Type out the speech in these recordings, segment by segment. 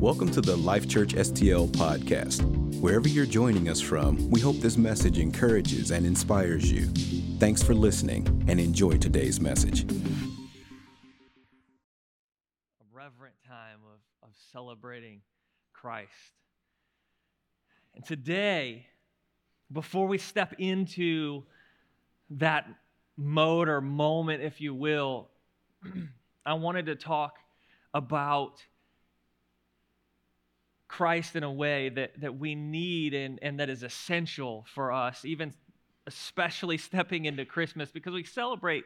Welcome to the Life Church STL podcast. Wherever you're joining us from, we hope this message encourages and inspires you. Thanks for listening and enjoy today's message. A reverent time of, of celebrating Christ. And today, before we step into that mode or moment, if you will, I wanted to talk about Christ in a way that, that we need and, and that is essential for us, even especially stepping into Christmas, because we celebrate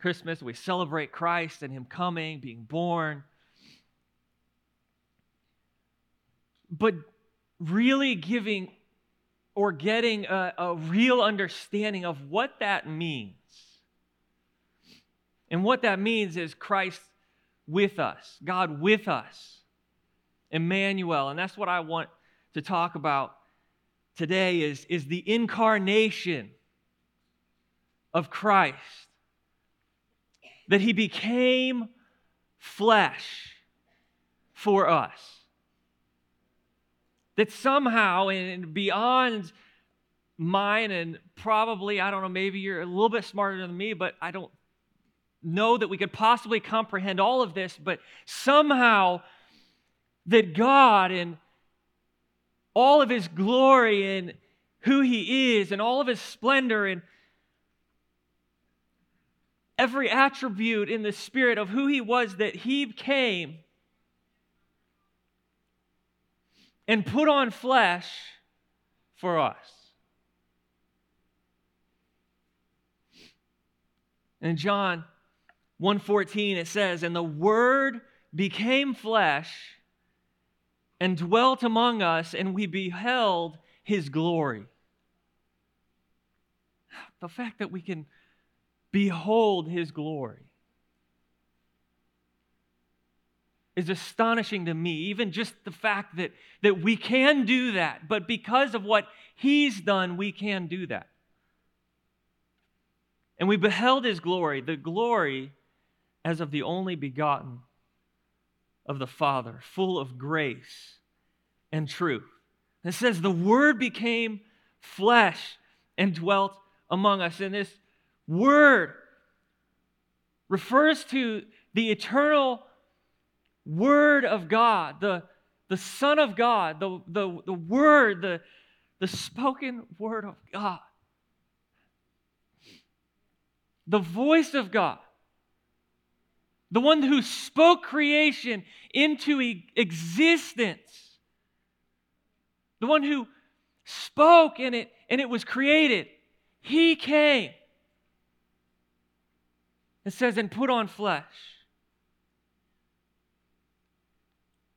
Christmas, we celebrate Christ and Him coming, being born. But really giving or getting a, a real understanding of what that means. And what that means is Christ with us, God with us. Emmanuel. And that's what I want to talk about today is, is the incarnation of Christ. That he became flesh for us. That somehow and beyond mine and probably, I don't know, maybe you're a little bit smarter than me, but I don't know that we could possibly comprehend all of this, but somehow that God and all of his glory and who he is and all of his splendor and every attribute in the spirit of who he was that he came and put on flesh for us. In John 1:14 it says, "And the word became flesh and dwelt among us, and we beheld his glory. The fact that we can behold his glory is astonishing to me. Even just the fact that, that we can do that, but because of what he's done, we can do that. And we beheld his glory, the glory as of the only begotten of the Father, full of grace and truth. It says, The Word became flesh and dwelt among us. And this Word refers to the eternal Word of God, the, the Son of God, the, the, the Word, the, the spoken Word of God, the voice of God the one who spoke creation into existence, the one who spoke and it, and it was created, he came. It says, and put on flesh.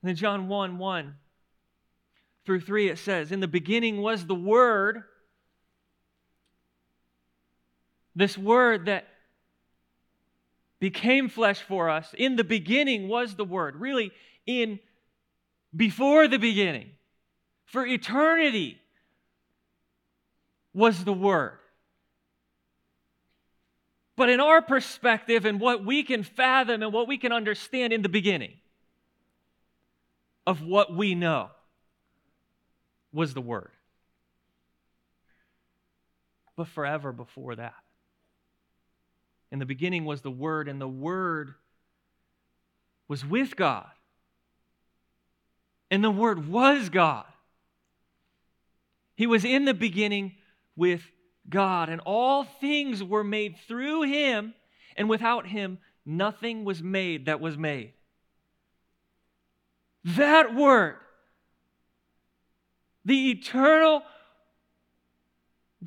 And in John 1 1 through 3, it says, In the beginning was the Word. This Word that became flesh for us. In the beginning was the Word. Really, in before the beginning, for eternity was the Word. But in our perspective and what we can fathom and what we can understand in the beginning of what we know was the Word. But forever before that. In the beginning was the Word, and the Word was with God. And the Word was God. He was in the beginning with God, and all things were made through Him, and without Him, nothing was made that was made. That Word, the eternal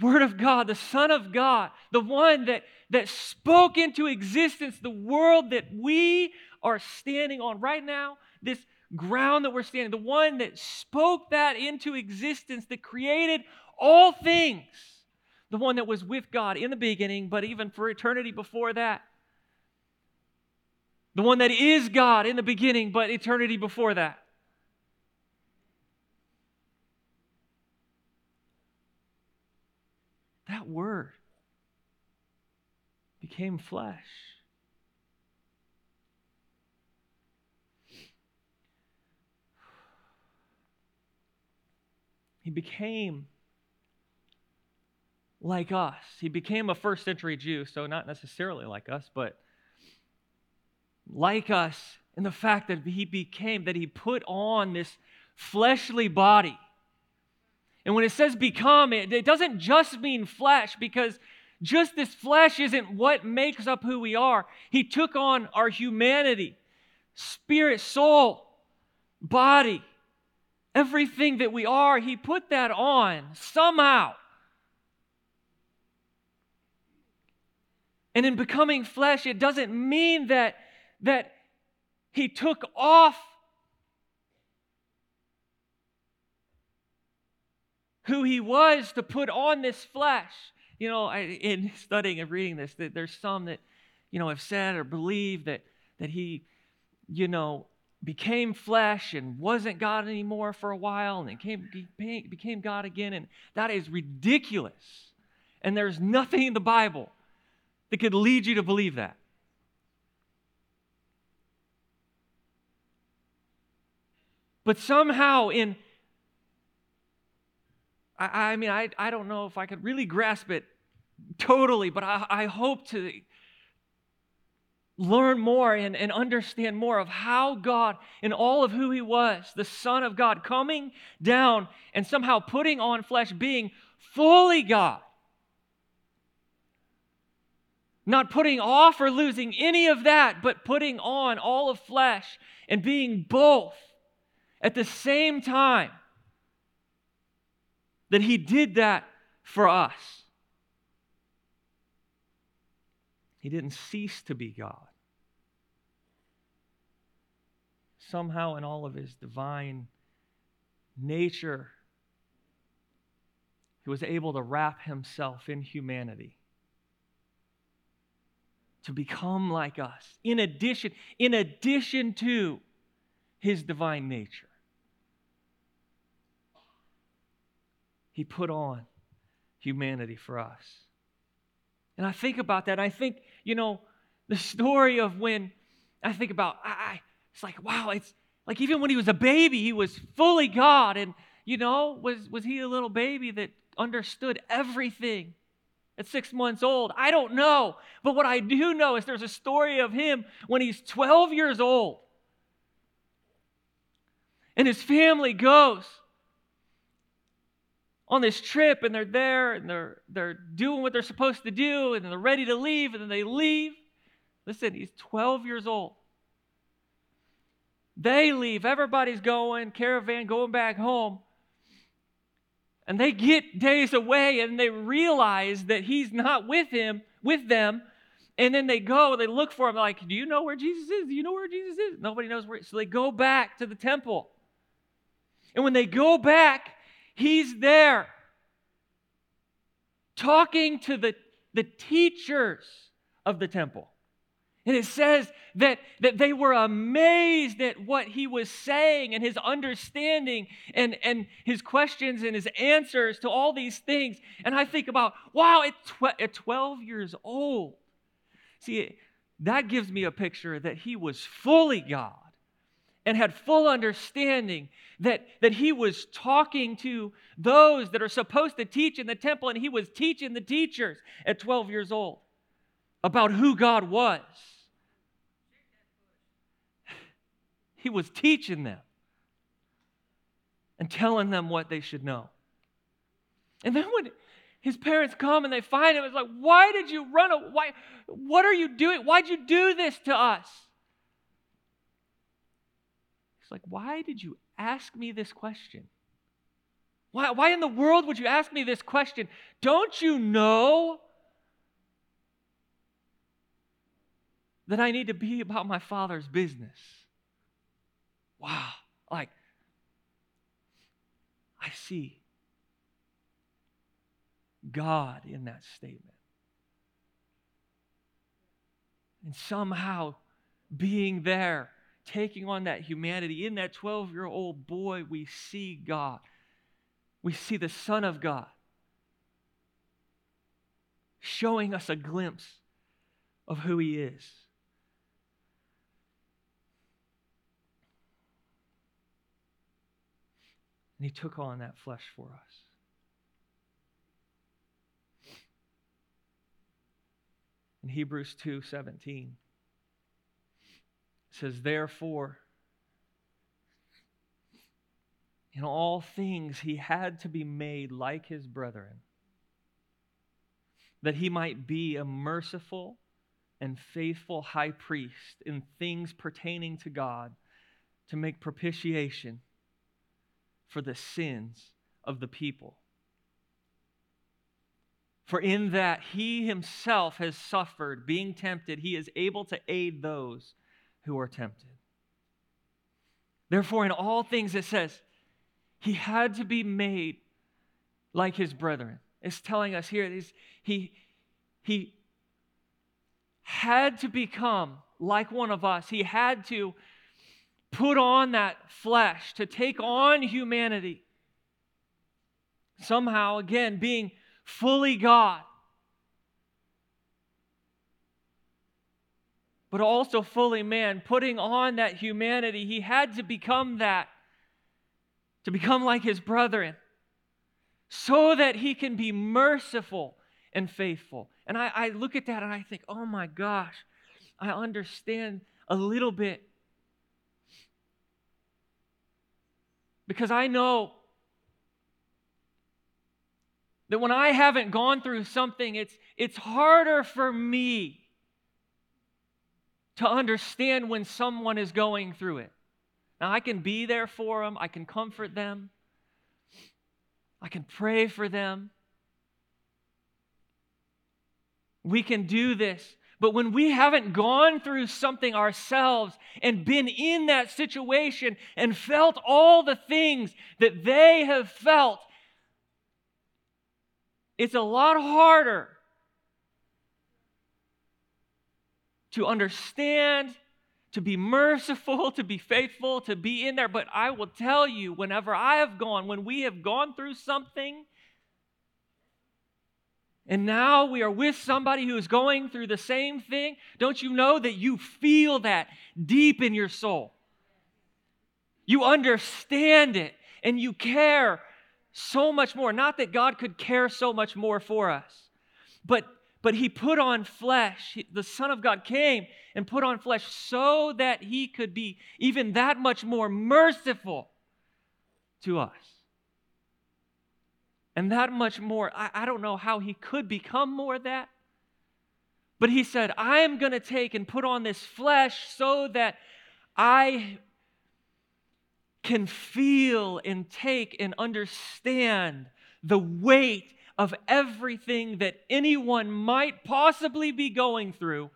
Word of God, the Son of God, the one that, that spoke into existence the world that we are standing on right now, this ground that we're standing, the one that spoke that into existence, that created all things, the one that was with God in the beginning, but even for eternity before that. The one that is God in the beginning, but eternity before that. That word became flesh. He became like us. He became a first century Jew, so not necessarily like us, but like us in the fact that he became, that he put on this fleshly body and when it says become, it, it doesn't just mean flesh because just this flesh isn't what makes up who we are. He took on our humanity, spirit, soul, body, everything that we are. He put that on somehow. And in becoming flesh, it doesn't mean that, that he took off who he was to put on this flesh. You know, I, in studying and reading this, that there's some that, you know, have said or believe that that he, you know, became flesh and wasn't God anymore for a while, and then came, became God again, and that is ridiculous. And there's nothing in the Bible that could lead you to believe that. But somehow, in I, I mean, I, I don't know if I could really grasp it totally, but I, I hope to learn more and, and understand more of how God, in all of who He was, the Son of God, coming down and somehow putting on flesh, being fully God. Not putting off or losing any of that, but putting on all of flesh and being both at the same time that He did that for us. He didn't cease to be God. Somehow, in all of His divine nature, He was able to wrap Himself in humanity to become like us in addition in addition to his divine nature He put on humanity for us. And I think about that. I think, you know, the story of when I think about, I, I, it's like, wow, it's like even when he was a baby, he was fully God. And, you know, was, was he a little baby that understood everything at six months old? I don't know. But what I do know is there's a story of him when he's 12 years old. And his family goes on this trip and they're there and they're, they're doing what they're supposed to do and they're ready to leave and then they leave. Listen, he's 12 years old. They leave, everybody's going, caravan going back home. And they get days away and they realize that he's not with him, with them. And then they go, they look for him, like, Do you know where Jesus is? Do you know where Jesus is? Nobody knows where. So they go back to the temple. And when they go back, He's there talking to the, the teachers of the temple. And it says that, that they were amazed at what he was saying and his understanding and, and his questions and his answers to all these things. And I think about, wow, at, tw- at 12 years old. See, that gives me a picture that he was fully God and had full understanding that, that he was talking to those that are supposed to teach in the temple, and he was teaching the teachers at 12 years old about who God was. He was teaching them and telling them what they should know. And then when his parents come and they find him, it's like, why did you run? away? why, what are you doing? Why'd you do this to us? Like, why did you ask me this question? Why, why in the world would you ask me this question? Don't you know that I need to be about my father's business? Wow. Like, I see God in that statement. And somehow being there taking on that humanity. In that 12 year old boy, we see God. We see the Son of God showing us a glimpse of who He is. And he took on that flesh for us. In Hebrews 2 17, it says, Therefore, in all things he had to be made like his brethren, that he might be a merciful and faithful high priest in things pertaining to God to make propitiation for the sins of the people. For in that he himself has suffered, being tempted, he is able to aid those who are tempted. Therefore, in all things, it says, he had to be made like his brethren. It's telling us here he, he had to become like one of us. He had to put on that flesh, to take on humanity. Somehow, again, being fully God, but also fully man, putting on that humanity. He had to become that, to become like his brethren, so that he can be merciful and faithful. And I, I look at that and I think, oh my gosh, I understand a little bit. Because I know that when I haven't gone through something, it's, it's harder for me to understand when someone is going through it. Now, I can be there for them, I can comfort them, I can pray for them. We can do this. But when we haven't gone through something ourselves and been in that situation and felt all the things that they have felt, it's a lot harder to understand, to be merciful, to be faithful, to be in there. But I will tell you, whenever I have gone, when we have gone through something, and now we are with somebody who is going through the same thing, don't you know that you feel that deep in your soul? You understand it and you care so much more. Not that God could care so much more for us, but but he put on flesh. The Son of God came and put on flesh so that he could be even that much more merciful to us. And that much more, I, I don't know how he could become more that. But he said, I am going to take and put on this flesh so that I can feel and take and understand the weight of everything that anyone might possibly be going through.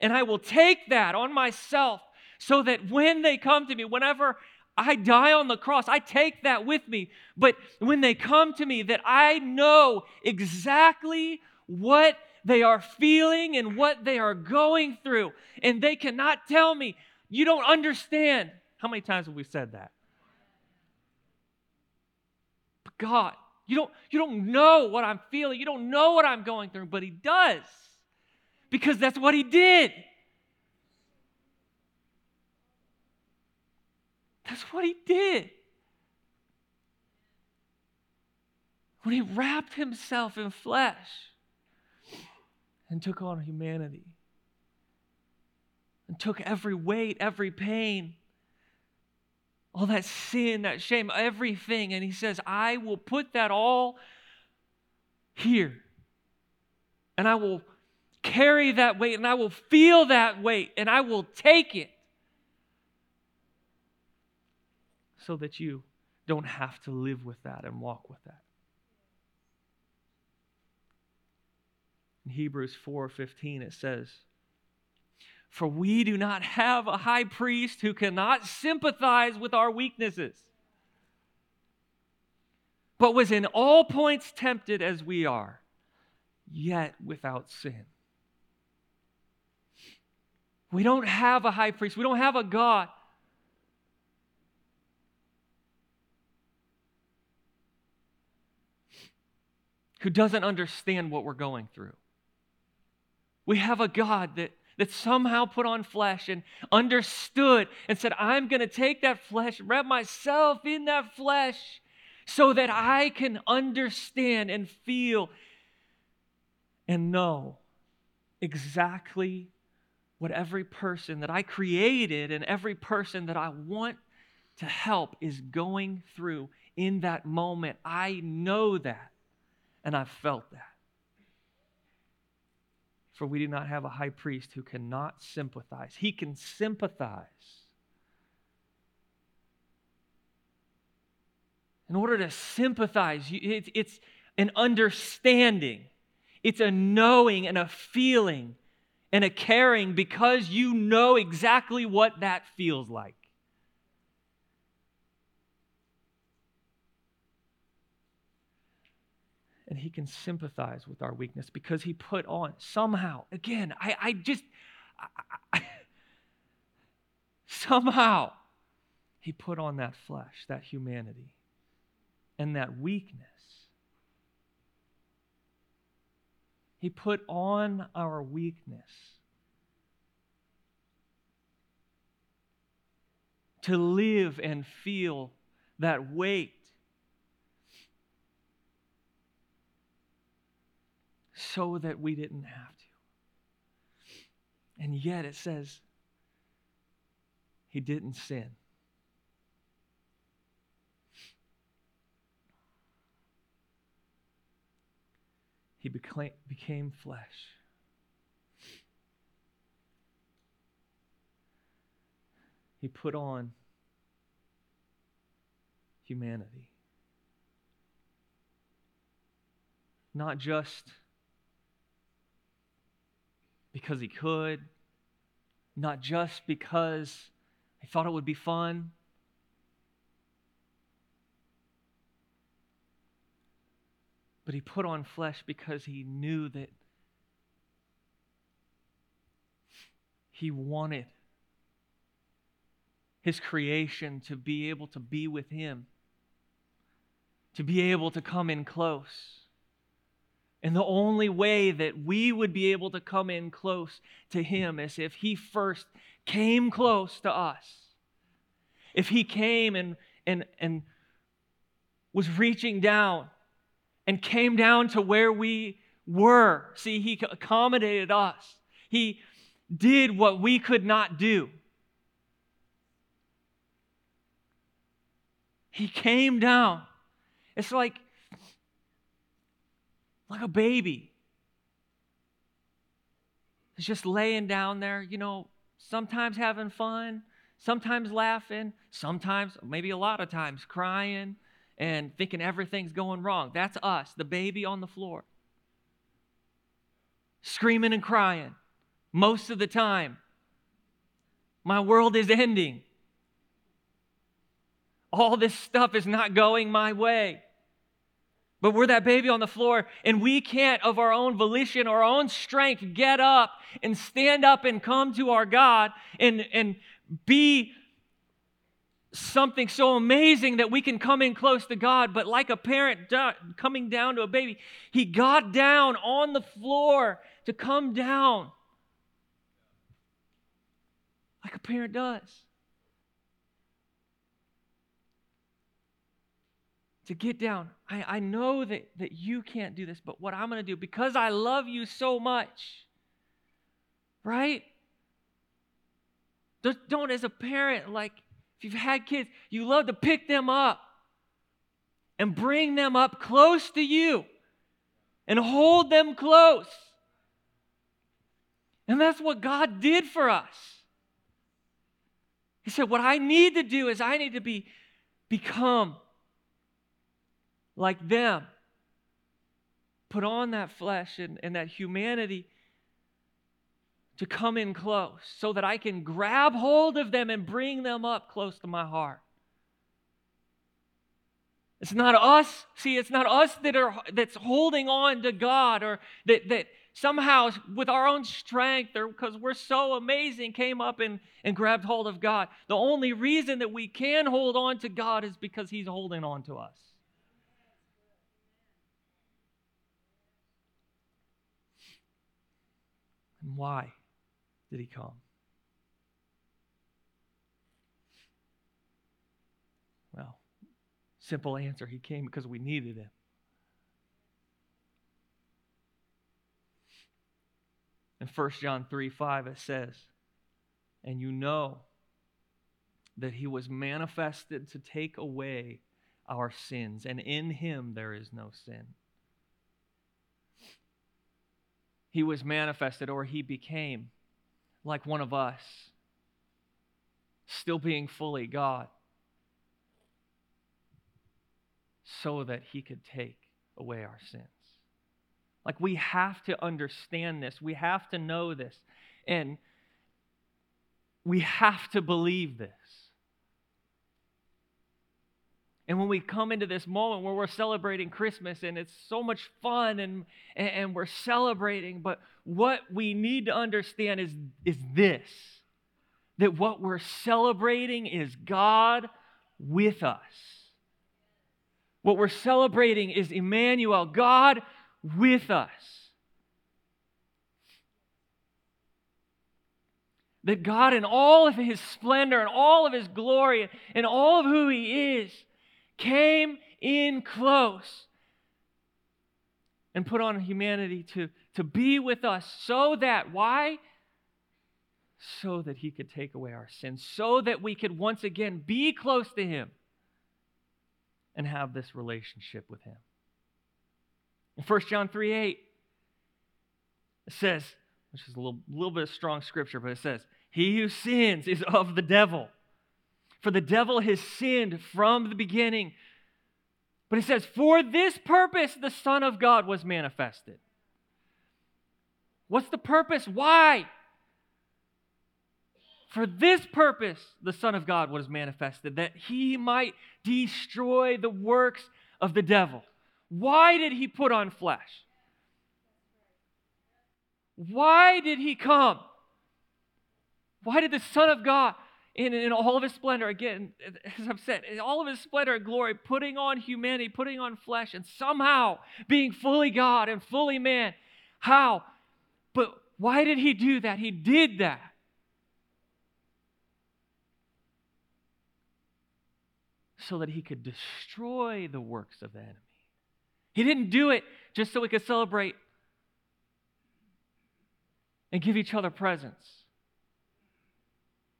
And I will take that on myself so that when they come to me, whenever I die on the cross, I take that with me. But when they come to me, that I know exactly what they are feeling and what they are going through. And they cannot tell me, you don't understand. How many times have we said that? But God, you don't, you don't know what I'm feeling. You don't know what I'm going through, but He does because that's what He did. That's what He did. When He wrapped Himself in flesh and took on humanity and took every weight, every pain all that sin, that shame, everything. And he says, I will put that all here. And I will carry that weight and I will feel that weight and I will take it so that you don't have to live with that and walk with that. In Hebrews 4:15 it says, for we do not have a high priest who cannot sympathize with our weaknesses, but was in all points tempted as we are, yet without sin. We don't have a high priest, we don't have a God. Who doesn't understand what we're going through. We have a God that that somehow put on flesh and understood and said, I'm going to take that flesh, wrap myself in that flesh so that I can understand and feel and know exactly what every person that I created and every person that I want to help is going through in that moment. I know that and I've felt that. For we do not have a high priest who cannot sympathize. He can sympathize. In order to sympathize, it's an understanding, it's a knowing and a feeling and a caring because you know exactly what that feels like. And he can sympathize with our weakness because he put on somehow again i, I just I, I, somehow he put on that flesh that humanity and that weakness. He put on our weakness to live and feel that weight so that we didn't have to. And yet it says he didn't sin. He became, flesh. He put on humanity. Not just because he could, not just because he thought it would be fun. But he put on flesh because he knew that he wanted his creation to be able to be with him, to be able to come in close. And the only way that we would be able to come in close to Him is if He first came close to us. If He came and, and, and was reaching down and came down to where we were. See, He accommodated us, He did what we could not do. He came down. It's like like a baby. It's just laying down there, you know, sometimes having fun, sometimes laughing, sometimes, maybe a lot of times, crying and thinking everything's going wrong. That's us, the baby on the floor. Screaming and crying most of the time. My world is ending. All this stuff is not going my way. But we're that baby on the floor, and we can't, of our own volition our own strength, get up and stand up and come to our God and, and be something so amazing that we can come in close to God. But like a parent coming down to a baby, he got down on the floor to come down like a parent does. To get down. I, I know that, that you can't do this, but what I'm going to do, because I love you so much, right? Don't, don't, as a parent, like if you've had kids, you love to pick them up and bring them up close to you and hold them close. And that's what God did for us. He said, What I need to do is I need to be become like them. Put on that flesh and, and that humanity to come in close so that I can grab hold of them and bring them up close to my heart. It's not us. See, it's not us that are that's holding on to God or that that somehow with our own strength or because we're so amazing came up and, and grabbed hold of God. The only reason that we can hold on to God is because He's holding on to us. And why? did he come? Well, simple answer he came because we needed him. In 1 John 3 5, it says, And you know that he was manifested to take away our sins, and in him there is no sin. He was manifested, or he became like one of us, still being fully God, so that he could take away our sins. Like we have to understand this, we have to know this, and we have to believe this. And when we come into this moment where we're celebrating Christmas and it's so much fun and, and we're celebrating, but what we need to understand is, is this that what we're celebrating is God with us. What we're celebrating is Emmanuel, God with us. That God, in all of his splendor and all of his glory and all of who he is, came in close and put on humanity to, to be with us so that, why? So that he could take away our sins, so that we could once again be close to him and have this relationship with him. In 1 John 3 8, it says, which is a little, little bit of strong scripture, but it says, He who sins is of the devil. For the devil has sinned from the beginning. But it says, For this purpose the Son of God was manifested. What's the purpose? Why? For this purpose the Son of God was manifested, that he might destroy the works of the devil. Why did he put on flesh? Why did he come? Why did the Son of God? In, in all of his splendor, again, as I've said, in all of his splendor and glory, putting on humanity, putting on flesh, and somehow being fully God and fully man. How? But why did he do that? He did that. So that he could destroy the works of the enemy. He didn't do it just so we could celebrate and give each other presents.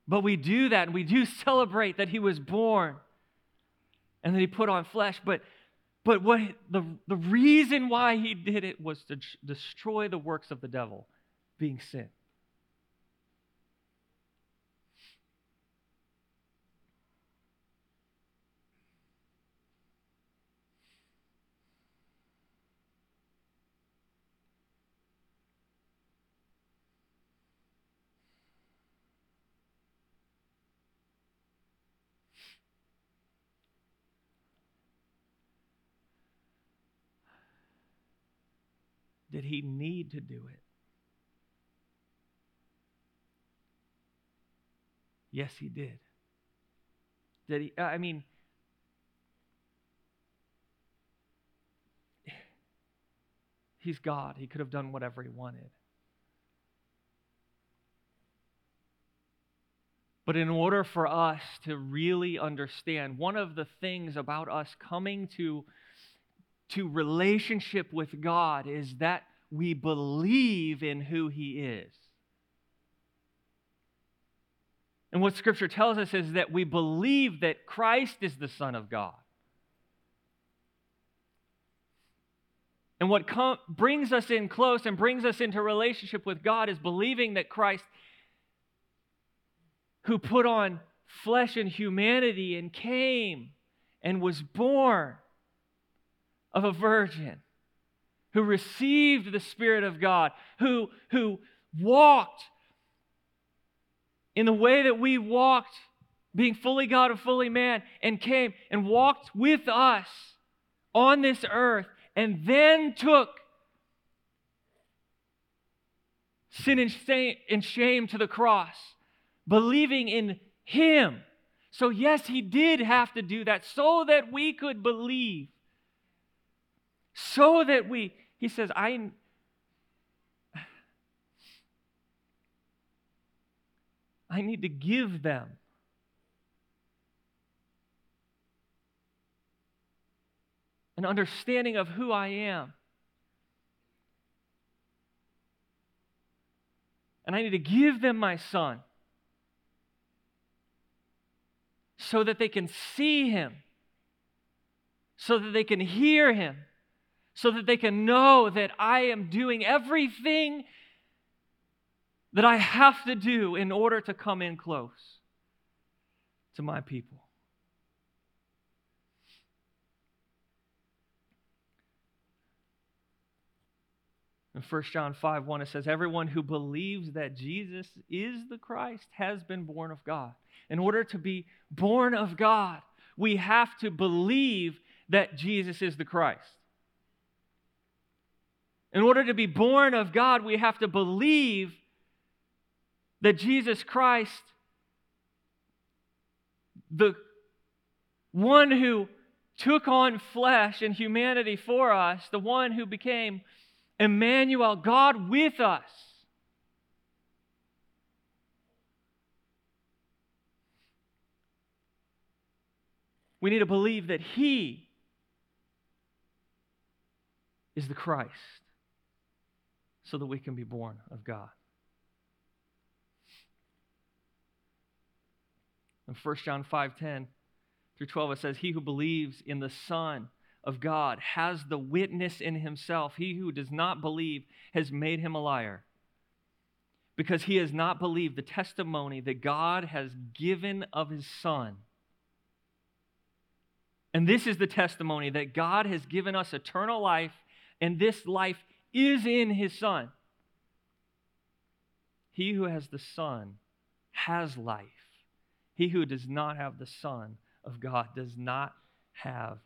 But we do that and we do celebrate that he was born and that he put on flesh. But, but what the, the reason why he did it was to destroy the works of the devil, being sin. Did he need to do it? Yes, he did. Did he? I mean, he's God. He could have done whatever he wanted. But in order for us to really understand, one of the things about us coming to to relationship with God is that we believe in who He is. And what Scripture tells us is that we believe that Christ is the Son of God. And what com- brings us in close and brings us into relationship with God is believing that Christ, who put on flesh and humanity and came and was born, of a virgin who received the Spirit of God, who, who walked in the way that we walked, being fully God and fully man, and came and walked with us on this earth, and then took sin and shame to the cross, believing in Him. So, yes, He did have to do that so that we could believe so that we, he says, I. I need to give them. An understanding of who I am. And I need to give them my son so that they can see him, so that they can hear him, so that they can know that I am doing everything that I have to do in order to come in close to my people. In 1 John 5 1, it says, Everyone who believes that Jesus is the Christ has been born of God. In order to be born of God, we have to believe that Jesus is the Christ. In order to be born of God, we have to believe that Jesus Christ, the one who took on flesh and humanity for us, the one who became Emmanuel, God with us. We need to believe that He is the Christ so that we can be born of God. In 1 John 5:10 through 12 it says he who believes in the son of God has the witness in himself. He who does not believe has made him a liar because he has not believed the testimony that God has given of his Son. And this is the testimony that God has given us eternal life, and this life is in his Son. He who has the Son has life. He who does not have the Son of God does not have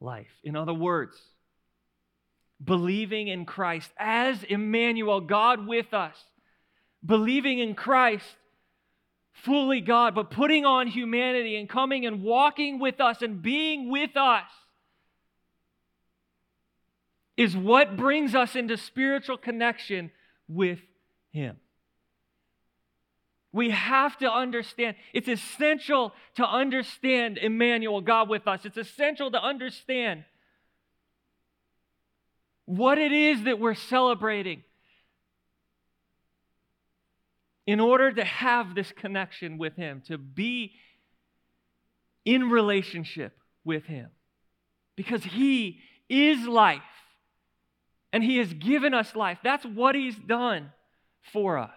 life. In other words, believing in Christ as Emmanuel, God with us, believing in Christ, fully God, but putting on humanity and coming and walking with us and being with us is what brings us into spiritual connection with Him. We have to understand. It's essential to understand Emmanuel, God with us. It's essential to understand what it is that we're celebrating in order to have this connection with Him, to be in relationship with Him. Because He is life and He has given us life. That's what He's done for us.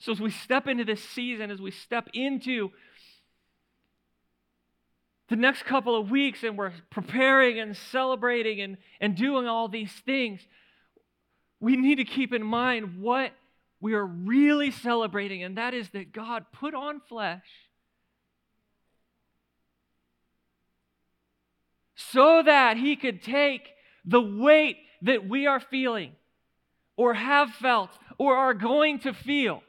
So, as we step into this season, as we step into the next couple of weeks and we're preparing and celebrating and, and doing all these things, we need to keep in mind what we are really celebrating, and that is that God put on flesh so that He could take the weight that we are feeling or have felt or are going to feel.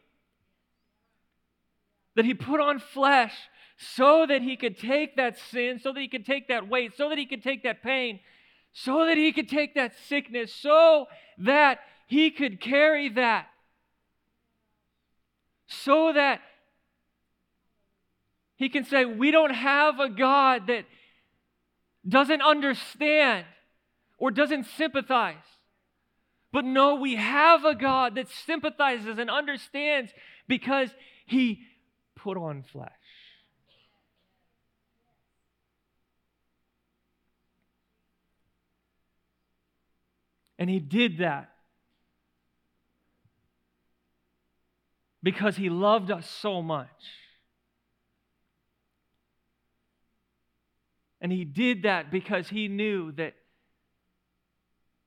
That he put on flesh so that he could take that sin, so that he could take that weight, so that he could take that pain, so that he could take that sickness, so that he could carry that, so that he can say, We don't have a God that doesn't understand or doesn't sympathize. But no, we have a God that sympathizes and understands because he put on flesh. And he did that because he loved us so much. And he did that because he knew that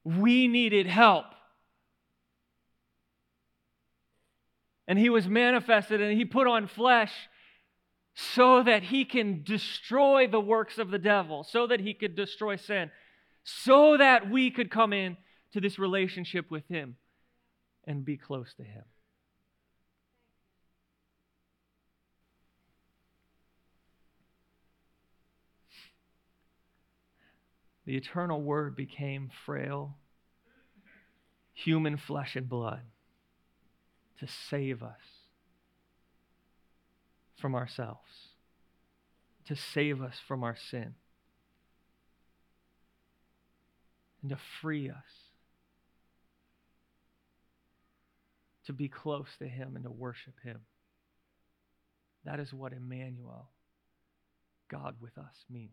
we needed help. And he was manifested and he put on flesh so that he can destroy the works of the devil, so that he could destroy sin, so that we could come in to this relationship with him and be close to him. The eternal word became frail, human flesh and blood to save us from ourselves, to save us from our sin, and to free us to be close to Him and to worship Him. That is what Emmanuel, God with us, means.